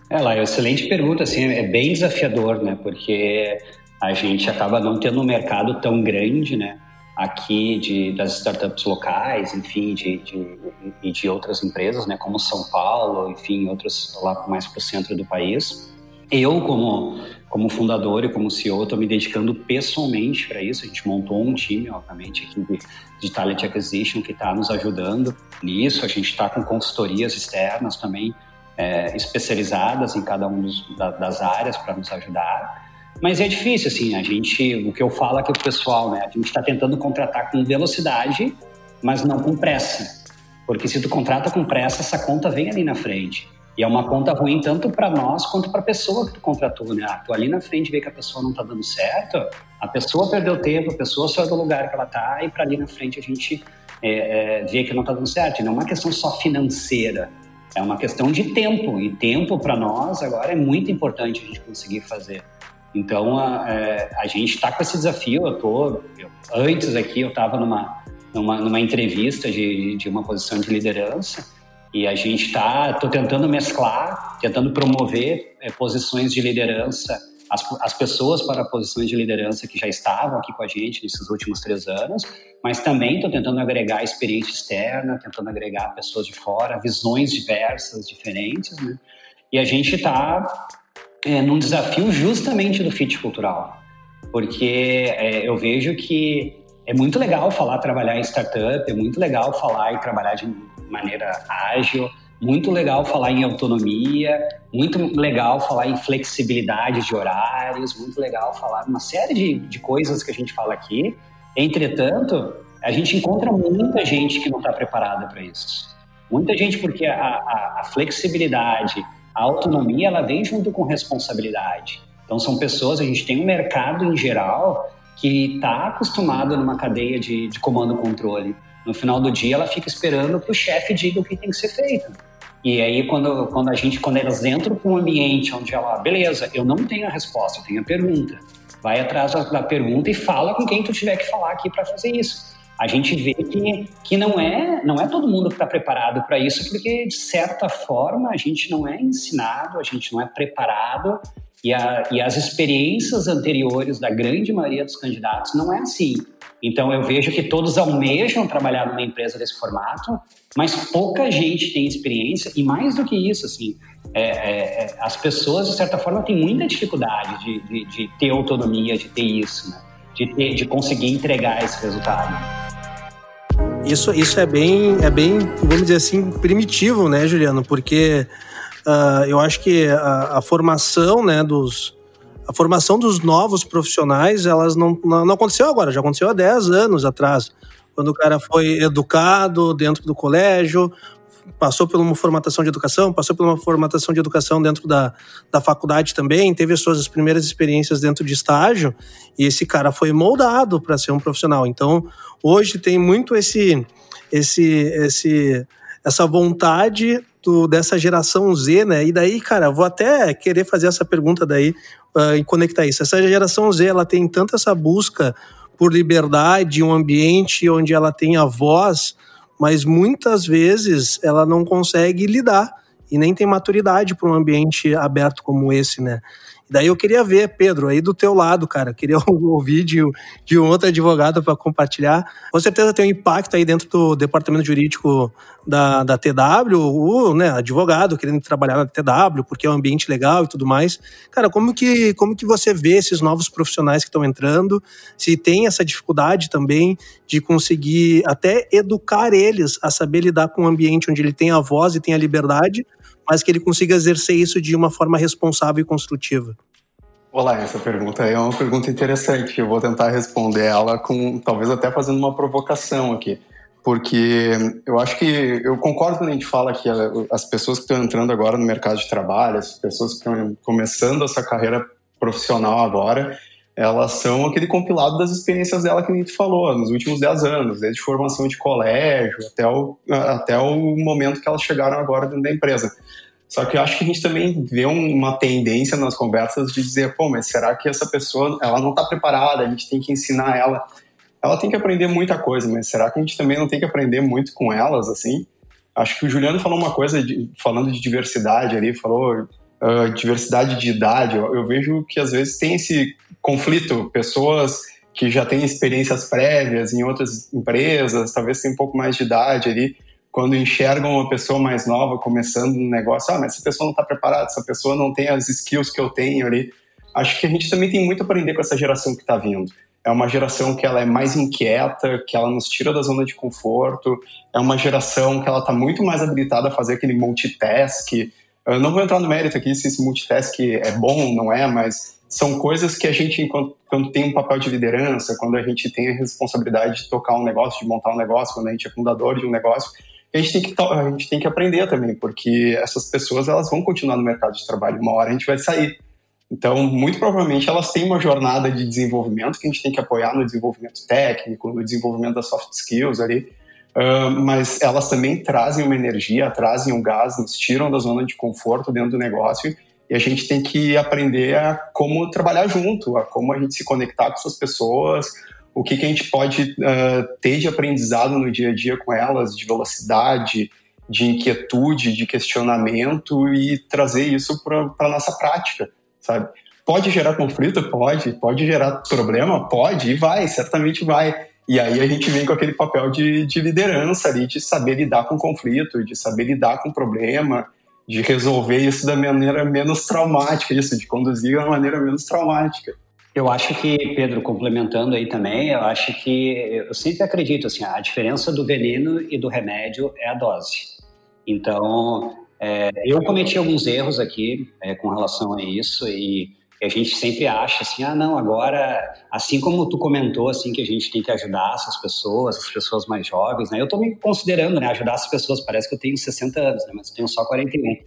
É, lá, excelente pergunta, assim, é bem desafiador, né, porque a gente acaba não tendo um mercado tão grande, né, aqui de, das startups locais, enfim, de, de, de outras empresas, né, como São Paulo, enfim, outras lá mais para o centro do país. Eu, como, como fundador e como CEO, estou me dedicando pessoalmente para isso. A gente montou um time, obviamente, aqui de, de Talent Acquisition que está nos ajudando nisso. A gente está com consultorias externas também é, especializadas em cada uma das áreas para nos ajudar. Mas é difícil, assim, a gente, o que eu falo aqui pro pessoal, né? A gente está tentando contratar com velocidade, mas não com pressa. Porque se tu contrata com pressa, essa conta vem ali na frente. E é uma conta ruim tanto para nós quanto para a pessoa que tu contratou, né? Ah, tu ali na frente vê que a pessoa não está dando certo, a pessoa perdeu tempo, a pessoa saiu do lugar que ela está e para ali na frente a gente é, é, vê que não está dando certo. não é uma questão só financeira, é uma questão de tempo. E tempo para nós agora é muito importante a gente conseguir fazer. Então a, é, a gente está com esse desafio. Eu tô eu, antes aqui eu estava numa, numa, numa entrevista de, de uma posição de liderança e a gente está tô tentando mesclar, tentando promover é, posições de liderança as, as pessoas para posições de liderança que já estavam aqui com a gente nesses últimos três anos, mas também estou tentando agregar experiência externa, tentando agregar pessoas de fora, visões diversas, diferentes, né? E a gente está é, num desafio justamente do fit cultural, porque é, eu vejo que é muito legal falar trabalhar em startup, é muito legal falar e trabalhar de maneira ágil, muito legal falar em autonomia, muito legal falar em flexibilidade de horários, muito legal falar uma série de, de coisas que a gente fala aqui. Entretanto, a gente encontra muita gente que não está preparada para isso. Muita gente porque a, a, a flexibilidade, a autonomia ela vem junto com responsabilidade. Então são pessoas, a gente tem um mercado em geral que está acostumado numa cadeia de, de comando e controle. No final do dia ela fica esperando que o chefe diga o que tem que ser feito. E aí quando, quando a gente, quando elas entram para um ambiente onde ela, beleza, eu não tenho a resposta, eu tenho a pergunta. Vai atrás da pergunta e fala com quem tu tiver que falar aqui para fazer isso a gente vê que, que não, é, não é todo mundo que está preparado para isso, porque, de certa forma, a gente não é ensinado, a gente não é preparado, e, a, e as experiências anteriores da grande maioria dos candidatos não é assim. Então, eu vejo que todos almejam trabalhar numa empresa desse formato, mas pouca gente tem experiência, e mais do que isso, assim, é, é, é as pessoas, de certa forma, têm muita dificuldade de, de, de ter autonomia, de ter isso, né? de, ter, de conseguir entregar esse resultado. Isso, isso é bem, é bem, vamos dizer assim, primitivo, né, Juliano? Porque uh, eu acho que a, a, formação, né, dos a formação dos novos profissionais, elas não, não, aconteceu agora, já aconteceu há 10 anos atrás, quando o cara foi educado dentro do colégio, passou por uma formatação de educação, passou por uma formatação de educação dentro da, da faculdade também, teve as suas primeiras experiências dentro de estágio, e esse cara foi moldado para ser um profissional. Então, hoje tem muito esse, esse, esse, essa vontade do, dessa geração Z, né? E daí, cara, vou até querer fazer essa pergunta daí uh, e conectar isso. Essa geração Z, ela tem tanto essa busca por liberdade, um ambiente onde ela tem a voz mas muitas vezes ela não consegue lidar e nem tem maturidade para um ambiente aberto como esse, né? Daí eu queria ver, Pedro, aí do teu lado, cara, queria ouvir de, de um outro advogado para compartilhar. Com certeza tem um impacto aí dentro do departamento jurídico da, da TW, o né, advogado querendo trabalhar na TW, porque é um ambiente legal e tudo mais. Cara, como que, como que você vê esses novos profissionais que estão entrando? Se tem essa dificuldade também de conseguir até educar eles a saber lidar com um ambiente onde ele tem a voz e tem a liberdade, mas que ele consiga exercer isso de uma forma responsável e construtiva? Olá, essa pergunta é uma pergunta interessante. Eu vou tentar responder ela com, talvez até fazendo uma provocação aqui, porque eu acho que eu concordo quando a gente fala que as pessoas que estão entrando agora no mercado de trabalho, as pessoas que estão começando essa carreira profissional agora, elas são aquele compilado das experiências dela que a gente falou, nos últimos 10 anos, desde formação de colégio até o, até o momento que elas chegaram agora dentro da empresa. Só que eu acho que a gente também vê uma tendência nas conversas de dizer, pô, mas será que essa pessoa ela não está preparada? A gente tem que ensinar ela. Ela tem que aprender muita coisa, mas será que a gente também não tem que aprender muito com elas, assim? Acho que o Juliano falou uma coisa, de, falando de diversidade ali, falou uh, diversidade de idade. Eu, eu vejo que às vezes tem esse conflito, pessoas que já têm experiências prévias em outras empresas, talvez tenham um pouco mais de idade ali, quando enxergam uma pessoa mais nova começando um negócio, ah, mas essa pessoa não está preparada, essa pessoa não tem as skills que eu tenho ali. Acho que a gente também tem muito a aprender com essa geração que está vindo. É uma geração que ela é mais inquieta, que ela nos tira da zona de conforto. É uma geração que ela está muito mais habilitada a fazer aquele multitask. Eu não vou entrar no mérito aqui se esse multitask é bom ou não é, mas são coisas que a gente, enquanto, quando tem um papel de liderança, quando a gente tem a responsabilidade de tocar um negócio, de montar um negócio, quando a gente é fundador de um negócio, a gente tem que, a gente tem que aprender também, porque essas pessoas elas vão continuar no mercado de trabalho, uma hora a gente vai sair. Então, muito provavelmente, elas têm uma jornada de desenvolvimento que a gente tem que apoiar no desenvolvimento técnico, no desenvolvimento das soft skills ali, mas elas também trazem uma energia, trazem um gás, nos tiram da zona de conforto dentro do negócio e a gente tem que aprender a como trabalhar junto, a como a gente se conectar com essas pessoas, o que, que a gente pode uh, ter de aprendizado no dia a dia com elas, de velocidade, de inquietude, de questionamento e trazer isso para a nossa prática, sabe? Pode gerar conflito? Pode. Pode gerar problema? Pode. E vai, certamente vai. E aí a gente vem com aquele papel de, de liderança ali, de saber lidar com conflito, de saber lidar com problema, de resolver isso da maneira menos traumática, isso, de conduzir da maneira menos traumática. Eu acho que, Pedro, complementando aí também, eu acho que eu sempre acredito assim, a diferença do veneno e do remédio é a dose. Então, é, eu cometi alguns erros aqui é, com relação a isso e a gente sempre acha assim, ah, não, agora, assim como tu comentou, assim, que a gente tem que ajudar essas pessoas, as pessoas mais jovens, né? Eu estou me considerando, né, ajudar as pessoas, parece que eu tenho 60 anos, né, mas eu tenho só 41.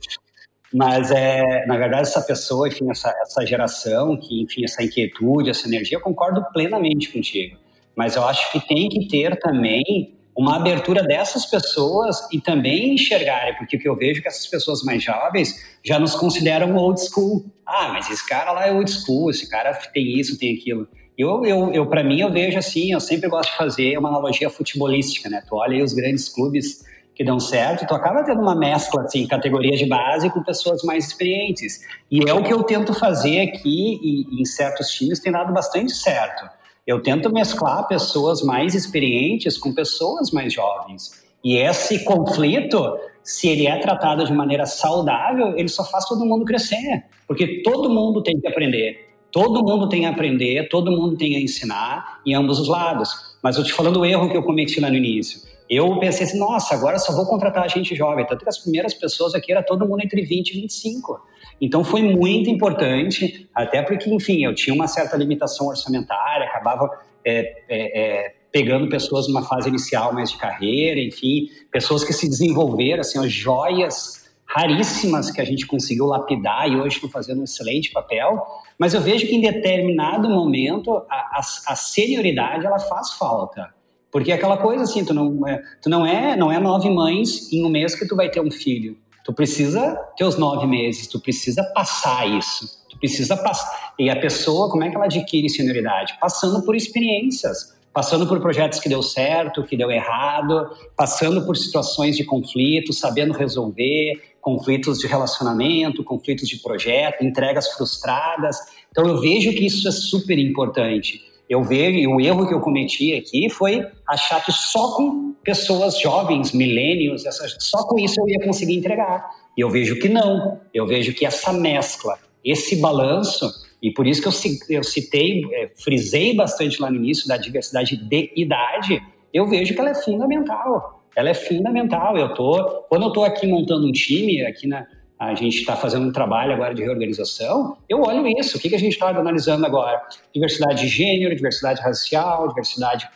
Mas, é, na verdade, essa pessoa, enfim, essa, essa geração, que, enfim, essa inquietude, essa energia, eu concordo plenamente contigo. Mas eu acho que tem que ter também uma abertura dessas pessoas e também enxergarem, porque o que eu vejo é que essas pessoas mais jovens já nos consideram old school. Ah, mas esse cara lá é old school, esse cara tem isso, tem aquilo. Eu, eu, eu para mim, eu vejo assim, eu sempre gosto de fazer uma analogia futebolística, né? Tu olha aí os grandes clubes que dão certo, tu acaba tendo uma mescla, assim, categorias de base com pessoas mais experientes. E é o que eu tento fazer aqui e, e em certos times tem dado bastante certo. Eu tento mesclar pessoas mais experientes com pessoas mais jovens. E esse conflito, se ele é tratado de maneira saudável, ele só faz todo mundo crescer. Porque todo mundo tem que aprender. Todo mundo tem a aprender, todo mundo tem a ensinar em ambos os lados. Mas eu te falando o erro que eu cometi lá no início eu pensei assim, nossa, agora só vou contratar gente jovem. Tanto que as primeiras pessoas aqui era todo mundo entre 20 e 25. Então foi muito importante, até porque, enfim, eu tinha uma certa limitação orçamentária, acabava é, é, é, pegando pessoas numa fase inicial mais de carreira, enfim, pessoas que se desenvolveram, assim, as joias raríssimas que a gente conseguiu lapidar e hoje estão fazendo um excelente papel. Mas eu vejo que em determinado momento a, a, a senioridade ela faz falta. Porque é aquela coisa assim, tu não é, tu não é, não é nove mães em um mês que tu vai ter um filho. Tu precisa ter os nove meses, tu precisa passar isso. Tu precisa passar. E a pessoa, como é que ela adquire senioridade? Passando por experiências, passando por projetos que deu certo, que deu errado, passando por situações de conflito, sabendo resolver, conflitos de relacionamento, conflitos de projeto, entregas frustradas. Então eu vejo que isso é super importante eu vejo, e o erro que eu cometi aqui foi achar que só com pessoas jovens, milênios, só com isso eu ia conseguir entregar. E eu vejo que não. Eu vejo que essa mescla, esse balanço, e por isso que eu, citei, é, frisei bastante lá no início da diversidade de idade, eu vejo que ela é fundamental. Ela é fundamental. Eu tô, quando eu estou aqui montando um time, aqui na, a gente está fazendo um trabalho agora de reorganização, eu olho isso. O que, que a gente está analisando agora? Diversidade de gênero, diversidade racial, diversidade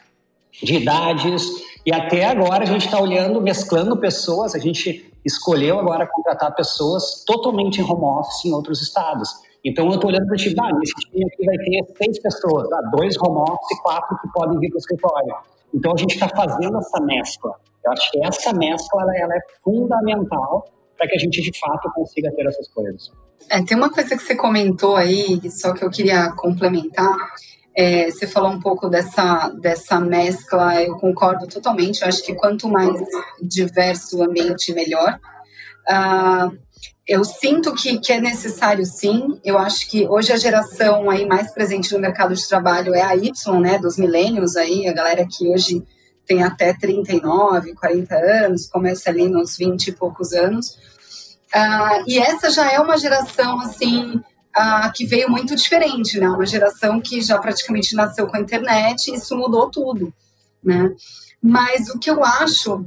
de idades. E até agora a gente está olhando, mesclando pessoas. A gente escolheu agora contratar pessoas totalmente em home office em outros estados. Então eu estou olhando para o time, ah, nesse time aqui vai ter seis pessoas, dois home office e quatro que podem vir para o escritório. Então a gente está fazendo essa mescla. Eu acho que essa mescla ela, ela é fundamental para que a gente de fato consiga ter essas coisas. É, tem uma coisa que você comentou aí, só que eu queria complementar. É, você falou um pouco dessa, dessa mescla, eu concordo totalmente. Eu acho que quanto mais diverso o ambiente, melhor. Uh, eu sinto que, que é necessário sim. Eu acho que hoje a geração aí mais presente no mercado de trabalho é a Y, né, dos milênios aí, a galera que hoje tem até 39, 40 anos, começa ali nos 20 e poucos anos. Uh, e essa já é uma geração, assim, uh, que veio muito diferente, né? Uma geração que já praticamente nasceu com a internet e isso mudou tudo, né? Mas o que eu acho,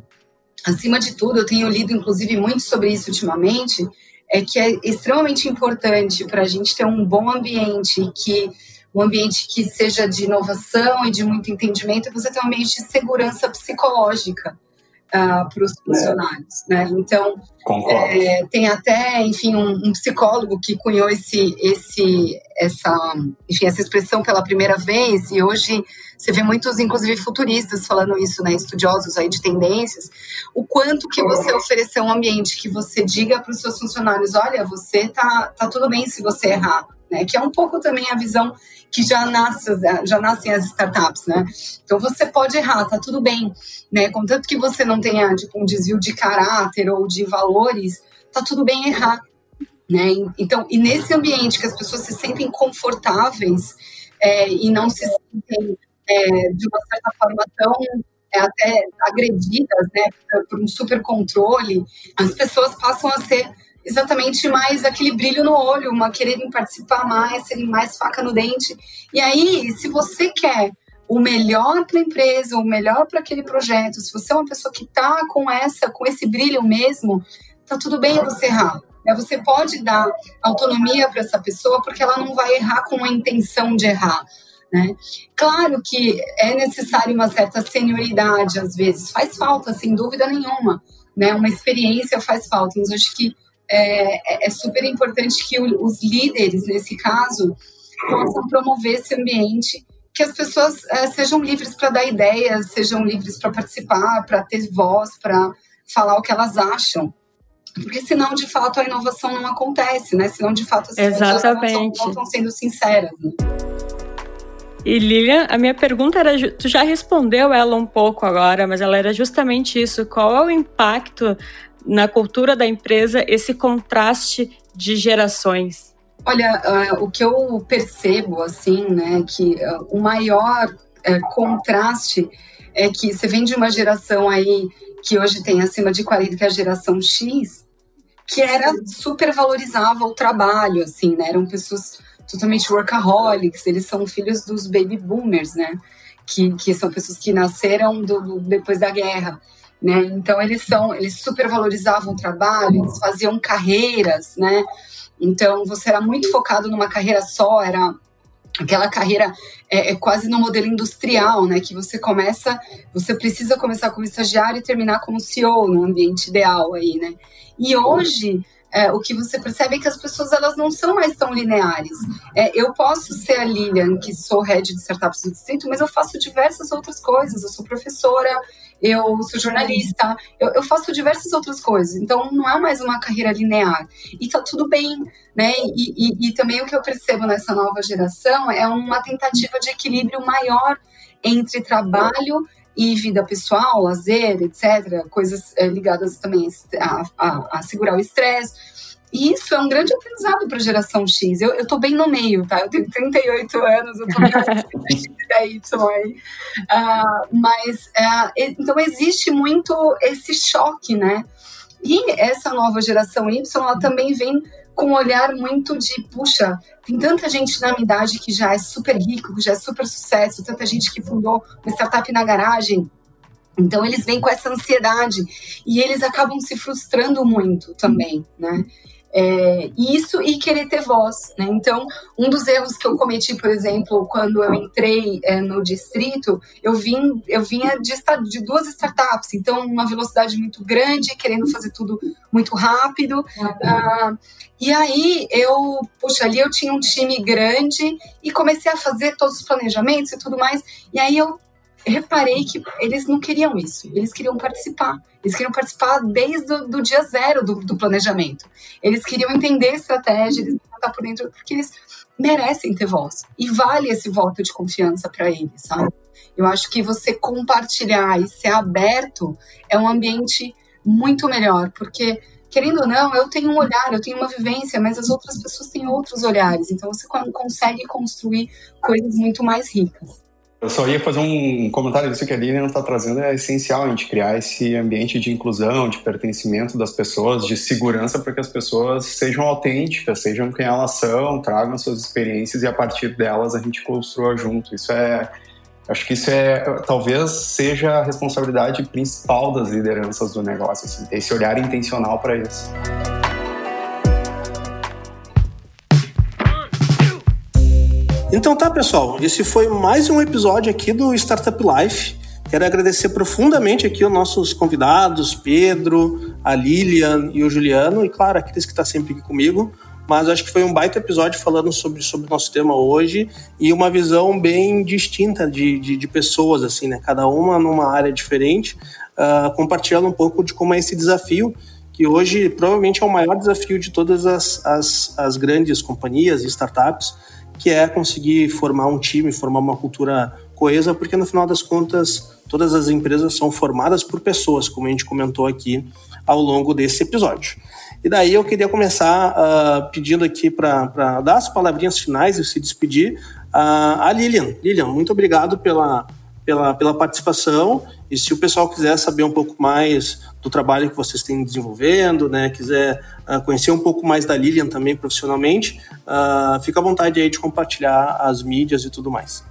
acima de tudo, eu tenho lido inclusive muito sobre isso ultimamente, é que é extremamente importante para a gente ter um bom ambiente que um ambiente que seja de inovação e de muito entendimento, você tem um ambiente de segurança psicológica uh, para os funcionários, é. né? Então, é, tem até, enfim, um, um, psicólogo que cunhou esse, esse, essa, enfim, essa expressão pela primeira vez e hoje você vê muitos, inclusive, futuristas falando isso, né? Estudiosos aí de tendências. O quanto que você oferecer um ambiente que você diga para os seus funcionários, olha, você tá, tá tudo bem se você errar, né? Que é um pouco também a visão que já, nasce, já nascem as startups, né? Então você pode errar, tá tudo bem, né? Contanto que você não tenha tipo, um desvio de caráter ou de valores, tá tudo bem errar, né? Então, e nesse ambiente que as pessoas se sentem confortáveis é, e não se sentem é, de uma certa forma tão é, até agredidas, né, por um super controle, as pessoas passam a ser exatamente mais aquele brilho no olho, uma quererem participar mais, serem mais faca no dente. E aí, se você quer o melhor para a empresa, o melhor para aquele projeto, se você é uma pessoa que está com essa, com esse brilho mesmo, tá tudo bem você errar. Né? Você pode dar autonomia para essa pessoa porque ela não vai errar com a intenção de errar. Né? Claro que é necessário uma certa senioridade às vezes, faz falta, sem dúvida nenhuma. Né? Uma experiência faz falta, mas acho que é, é, é super importante que o, os líderes, nesse caso, possam promover esse ambiente que as pessoas é, sejam livres para dar ideias, sejam livres para participar, para ter voz, para falar o que elas acham. Porque senão, de fato, a inovação não acontece, né? Senão, de fato, as pessoas não estão sendo sinceras. Né? E Lilian, a minha pergunta era, tu já respondeu ela um pouco agora, mas ela era justamente isso. Qual é o impacto na cultura da empresa esse contraste de gerações? Olha, uh, o que eu percebo, assim, né, que uh, o maior uh, contraste é que você vem de uma geração aí que hoje tem acima de 40, que é a geração X, que era super valorizava o trabalho, assim, né, eram pessoas totalmente workaholics, eles são filhos dos baby boomers, né, que, que são pessoas que nasceram do, do depois da guerra. Né? Então eles são, eles super valorizavam o trabalho, eles faziam carreiras, né? Então você era muito focado numa carreira só, era aquela carreira é, é, quase no modelo industrial, né? Que você começa, você precisa começar como estagiário e terminar como CEO no ambiente ideal aí, né? E hoje é, o que você percebe é que as pessoas elas não são mais tão lineares. É, eu posso ser a Lilian, que sou head de startups do distrito, mas eu faço diversas outras coisas. Eu sou professora, eu sou jornalista, eu, eu, faço diversas outras coisas. Então, não é mais uma carreira linear. E tá tudo bem, né? E, e, e também o que eu percebo nessa nova geração é uma tentativa de equilíbrio maior entre trabalho e vida pessoal, lazer, etc., coisas é, ligadas também a, a, a segurar o estresse. E isso é um grande aprendizado para a geração X. Eu, eu bem no meio, tá? Eu tenho 38 anos, eu tô bem da Y aí. Uh, mas, uh, então existe muito esse choque, né? E essa nova geração Y, ela também vem com um olhar muito de, puxa, tem tanta gente na minha idade que já é super rico, que já é super sucesso, tanta gente que fundou uma startup na garagem. Então eles vêm com essa ansiedade e eles acabam se frustrando muito também, né? É, isso e querer ter voz. Né? Então, um dos erros que eu cometi, por exemplo, quando eu entrei é, no distrito, eu, vim, eu vinha de, de, duas startups, então uma velocidade muito grande, querendo fazer tudo muito rápido. Ah, e aí eu, puxa, ali eu tinha um time grande e comecei a fazer todos os planejamentos e tudo mais. E aí eu reparei que eles não queriam isso, eles queriam participar. Eles queriam participar desde o dia zero do, do planejamento. Eles queriam entender estratégia, eles estar por dentro, porque eles merecem ter voz. E vale esse voto de confiança para eles, sabe? Eu acho que você compartilhar e ser aberto é um ambiente muito melhor, porque querendo ou não, eu tenho um olhar, eu tenho uma vivência, mas as outras pessoas têm outros olhares. Então você consegue construir coisas muito mais ricas. Eu só ia fazer um comentário disso que a Lilian está trazendo. É essencial a gente criar esse ambiente de inclusão, de pertencimento das pessoas, de segurança para que as pessoas sejam autênticas, sejam quem elas são, tragam suas experiências e a partir delas a gente construa junto. Isso é. Acho que isso é, talvez seja a responsabilidade principal das lideranças do negócio, assim, esse olhar intencional para isso. Então tá, pessoal, esse foi mais um episódio aqui do Startup Life. Quero agradecer profundamente aqui os nossos convidados, Pedro, a Lilian e o Juliano, e claro, aqueles que estão tá sempre aqui comigo. Mas acho que foi um baita episódio falando sobre, sobre o nosso tema hoje e uma visão bem distinta de, de, de pessoas, assim, né? Cada uma numa área diferente, uh, compartilhando um pouco de como é esse desafio que hoje provavelmente é o maior desafio de todas as, as, as grandes companhias e startups, que é conseguir formar um time, formar uma cultura coesa, porque no final das contas todas as empresas são formadas por pessoas, como a gente comentou aqui ao longo desse episódio. E daí eu queria começar uh, pedindo aqui para dar as palavrinhas finais e se despedir uh, a Lilian. Lilian, muito obrigado pela, pela, pela participação. E se o pessoal quiser saber um pouco mais do trabalho que vocês têm desenvolvendo, né, quiser uh, conhecer um pouco mais da Lilian também profissionalmente, uh, fica à vontade aí de compartilhar as mídias e tudo mais.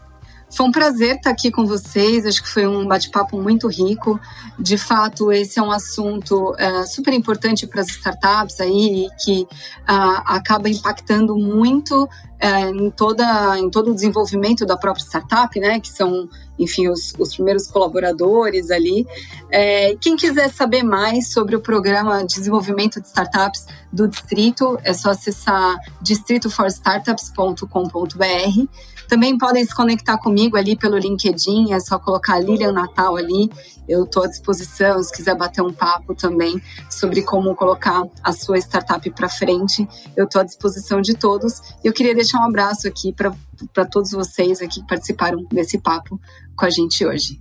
Foi um prazer estar aqui com vocês. Acho que foi um bate-papo muito rico. De fato, esse é um assunto uh, super importante para as startups aí que uh, acaba impactando muito uh, em toda em todo o desenvolvimento da própria startup, né? Que são enfim, os, os primeiros colaboradores ali. É, quem quiser saber mais sobre o programa de desenvolvimento de startups do Distrito, é só acessar distritoforstartups.com.br. Também podem se conectar comigo ali pelo LinkedIn, é só colocar Lilian Natal ali. Eu estou à disposição, se quiser bater um papo também sobre como colocar a sua startup para frente, eu estou à disposição de todos. Eu queria deixar um abraço aqui para todos vocês aqui que participaram desse papo com a gente hoje.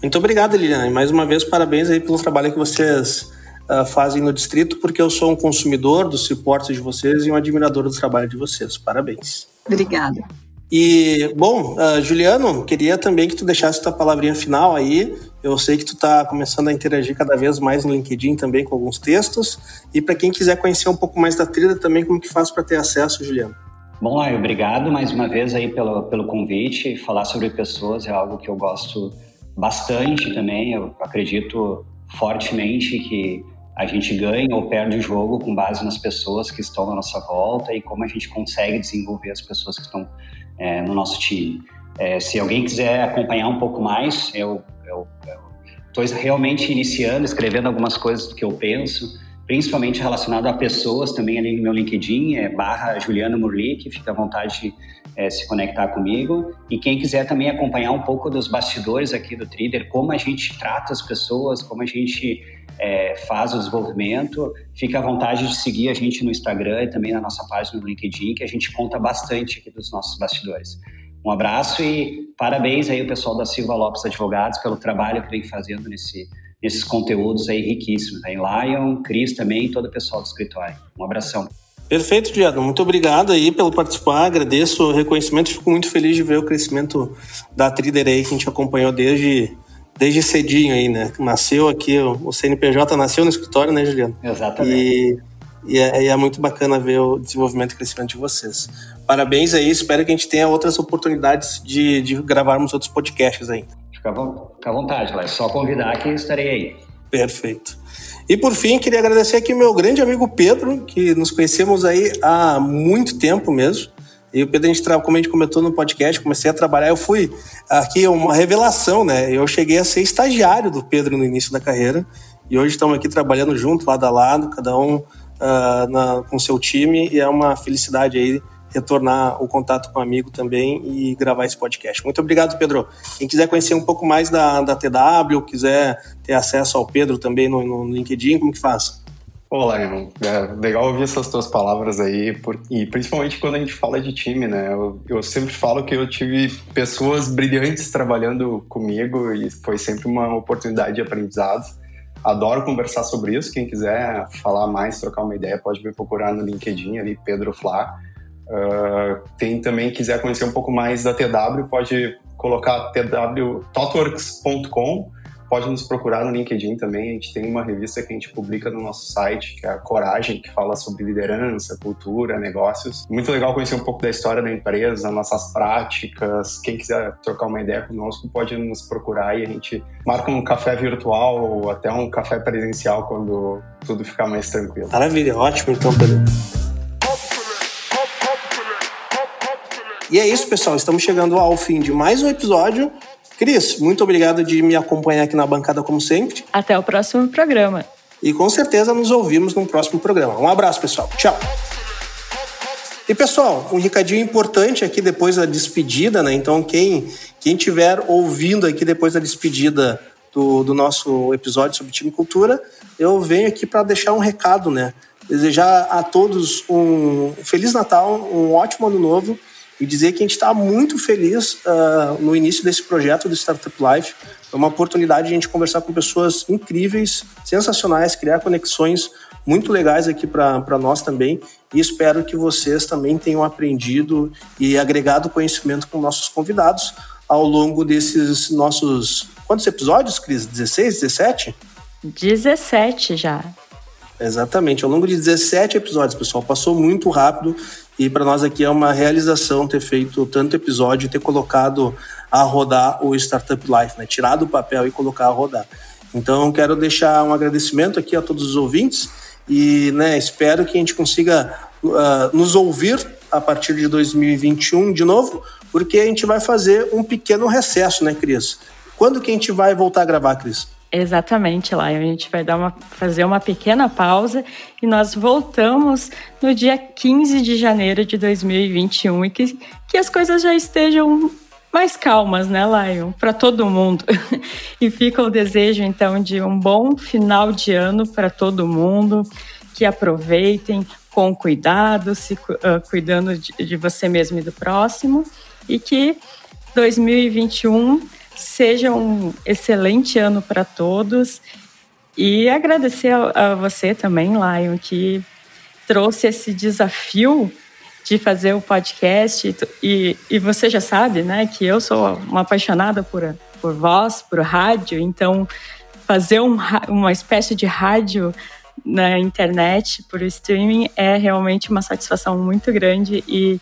Muito obrigado, Liliane. Mais uma vez, parabéns aí pelo trabalho que vocês uh, fazem no distrito, porque eu sou um consumidor dos suportes de vocês e um admirador do trabalho de vocês. Parabéns. Obrigada. E, bom, uh, Juliano, queria também que tu deixasse tua palavrinha final aí. Eu sei que tu está começando a interagir cada vez mais no LinkedIn também com alguns textos. E para quem quiser conhecer um pouco mais da trilha também, como que faz para ter acesso, Juliano? Bom, Laio, obrigado mais uma vez aí pelo, pelo convite. Falar sobre pessoas é algo que eu gosto bastante também. Eu acredito fortemente que a gente ganha ou perde o jogo com base nas pessoas que estão à nossa volta e como a gente consegue desenvolver as pessoas que estão é, no nosso time. É, se alguém quiser acompanhar um pouco mais, eu estou realmente iniciando, escrevendo algumas coisas do que eu penso, principalmente relacionado a pessoas também ali no meu LinkedIn, é barra Juliana Murlik, fica à vontade de é, se conectar comigo. E quem quiser também acompanhar um pouco dos bastidores aqui do Trader, como a gente trata as pessoas, como a gente é, faz o desenvolvimento, fica à vontade de seguir a gente no Instagram e também na nossa página no LinkedIn, que a gente conta bastante aqui dos nossos bastidores. Um abraço e parabéns aí o pessoal da Silva Lopes Advogados pelo trabalho que vem fazendo nesse, nesses conteúdos aí riquíssimos. Aí Lion, Cris também e todo o pessoal do escritório. Um abração. Perfeito, Diado. Muito obrigado aí pelo participar. Agradeço o reconhecimento. Fico muito feliz de ver o crescimento da Trider aí que a gente acompanhou desde desde cedinho aí, né? Nasceu aqui, o CNPJ nasceu no escritório, né, Juliano? Exatamente. E, e, é, e é muito bacana ver o desenvolvimento e crescimento de vocês. Parabéns aí, espero que a gente tenha outras oportunidades de, de gravarmos outros podcasts ainda. Fica, à vontade. É só convidar que estarei aí. Perfeito. E por fim, queria agradecer aqui meu grande amigo Pedro, que nos conhecemos aí há muito tempo mesmo. E o Pedro, a gente, como a gente comentou no podcast, comecei a trabalhar, eu fui aqui uma revelação, né? Eu cheguei a ser estagiário do Pedro no início da carreira e hoje estamos aqui trabalhando junto, lado a lado, cada um uh, na, com seu time e é uma felicidade aí retornar o contato com o amigo também e gravar esse podcast. Muito obrigado, Pedro. Quem quiser conhecer um pouco mais da, da TW, quiser ter acesso ao Pedro também no, no LinkedIn, como que faz? Olá, irmão. É legal ouvir essas tuas palavras aí, por, e principalmente quando a gente fala de time, né? Eu, eu, sempre falo que eu tive pessoas brilhantes trabalhando comigo e foi sempre uma oportunidade de aprendizado. Adoro conversar sobre isso. Quem quiser falar mais, trocar uma ideia, pode me procurar no LinkedIn ali, Pedro Flá. Uh, quem também quiser conhecer um pouco mais da TW, pode colocar twtotworks.com pode nos procurar no LinkedIn também. A gente tem uma revista que a gente publica no nosso site, que é a Coragem, que fala sobre liderança, cultura, negócios. Muito legal conhecer um pouco da história da empresa, nossas práticas. Quem quiser trocar uma ideia conosco pode nos procurar e a gente marca um café virtual ou até um café presencial quando tudo ficar mais tranquilo. Maravilha, ótimo então, Pedro. E é isso, pessoal. Estamos chegando ao fim de mais um episódio. Cris, muito obrigado de me acompanhar aqui na bancada como sempre. Até o próximo programa. E com certeza nos ouvimos no próximo programa. Um abraço, pessoal. Tchau. E pessoal, um recadinho importante aqui depois da despedida, né? Então, quem quem estiver ouvindo aqui depois da despedida do, do nosso episódio sobre time cultura, eu venho aqui para deixar um recado, né? Desejar a todos um feliz Natal, um ótimo ano novo e dizer que a gente está muito feliz uh, no início desse projeto do Startup Life. É uma oportunidade de a gente conversar com pessoas incríveis, sensacionais, criar conexões muito legais aqui para nós também. E espero que vocês também tenham aprendido e agregado conhecimento com nossos convidados ao longo desses nossos. Quantos episódios, Cris? 16, 17? 17 já. Exatamente, ao longo de 17 episódios, pessoal. Passou muito rápido e para nós aqui é uma realização ter feito tanto episódio e ter colocado a rodar o Startup Life, né? Tirado o papel e colocar a rodar. Então, quero deixar um agradecimento aqui a todos os ouvintes e né, espero que a gente consiga uh, nos ouvir a partir de 2021 de novo, porque a gente vai fazer um pequeno recesso, né, Cris? Quando que a gente vai voltar a gravar, Cris? Exatamente, lá. A gente vai dar uma, fazer uma pequena pausa e nós voltamos no dia 15 de janeiro de 2021 e que, que as coisas já estejam mais calmas, né, Lion? Para todo mundo. e fica o desejo, então, de um bom final de ano para todo mundo, que aproveitem com cuidado, se uh, cuidando de, de você mesmo e do próximo, e que 2021 seja um excelente ano para todos. E agradecer a, a, você também, Lion, que trouxe esse desafio de fazer o podcast. E, e você já sabe, né, que eu sou uma apaixonada por, por voz, por rádio, então fazer um, uma espécie de rádio na internet por streaming é realmente uma satisfação muito grande. E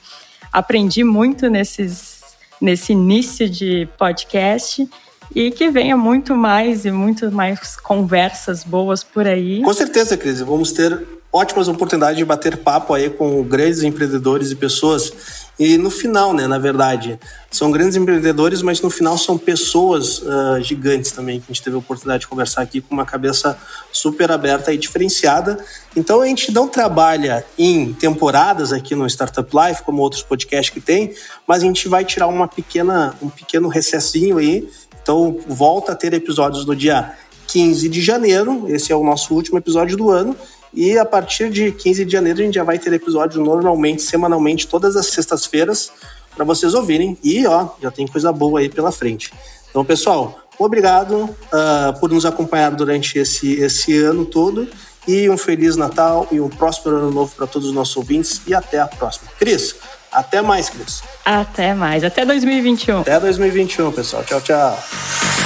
aprendi muito nesses nesse início de podcast e que venha muito mais e muito mais conversas boas por aí. Com certeza, Cris, vamos ter ótimas oportunidades de bater papo aí com grandes empreendedores e pessoas e no final, né, na verdade, são grandes empreendedores, mas no final são pessoas uh, gigantes também, que a gente teve a oportunidade de conversar aqui com uma cabeça super aberta e diferenciada. Então a gente não trabalha em temporadas aqui no Startup Life, como outros podcasts que tem, mas a gente vai tirar uma pequena, um pequeno recessinho aí. Então volta a ter episódios no dia 15 de janeiro, esse é o nosso último episódio do ano, e a partir de 15 de janeiro a gente já vai ter episódio normalmente, semanalmente, todas as sextas-feiras, para vocês ouvirem. E ó, já tem coisa boa aí pela frente. Então, pessoal, obrigado uh, por nos acompanhar durante esse, esse ano todo. E um Feliz Natal e um próspero ano novo para todos os nossos ouvintes. E até a próxima. Cris, até mais, Cris. Até mais. Até 2021. Até 2021, pessoal. Tchau, tchau.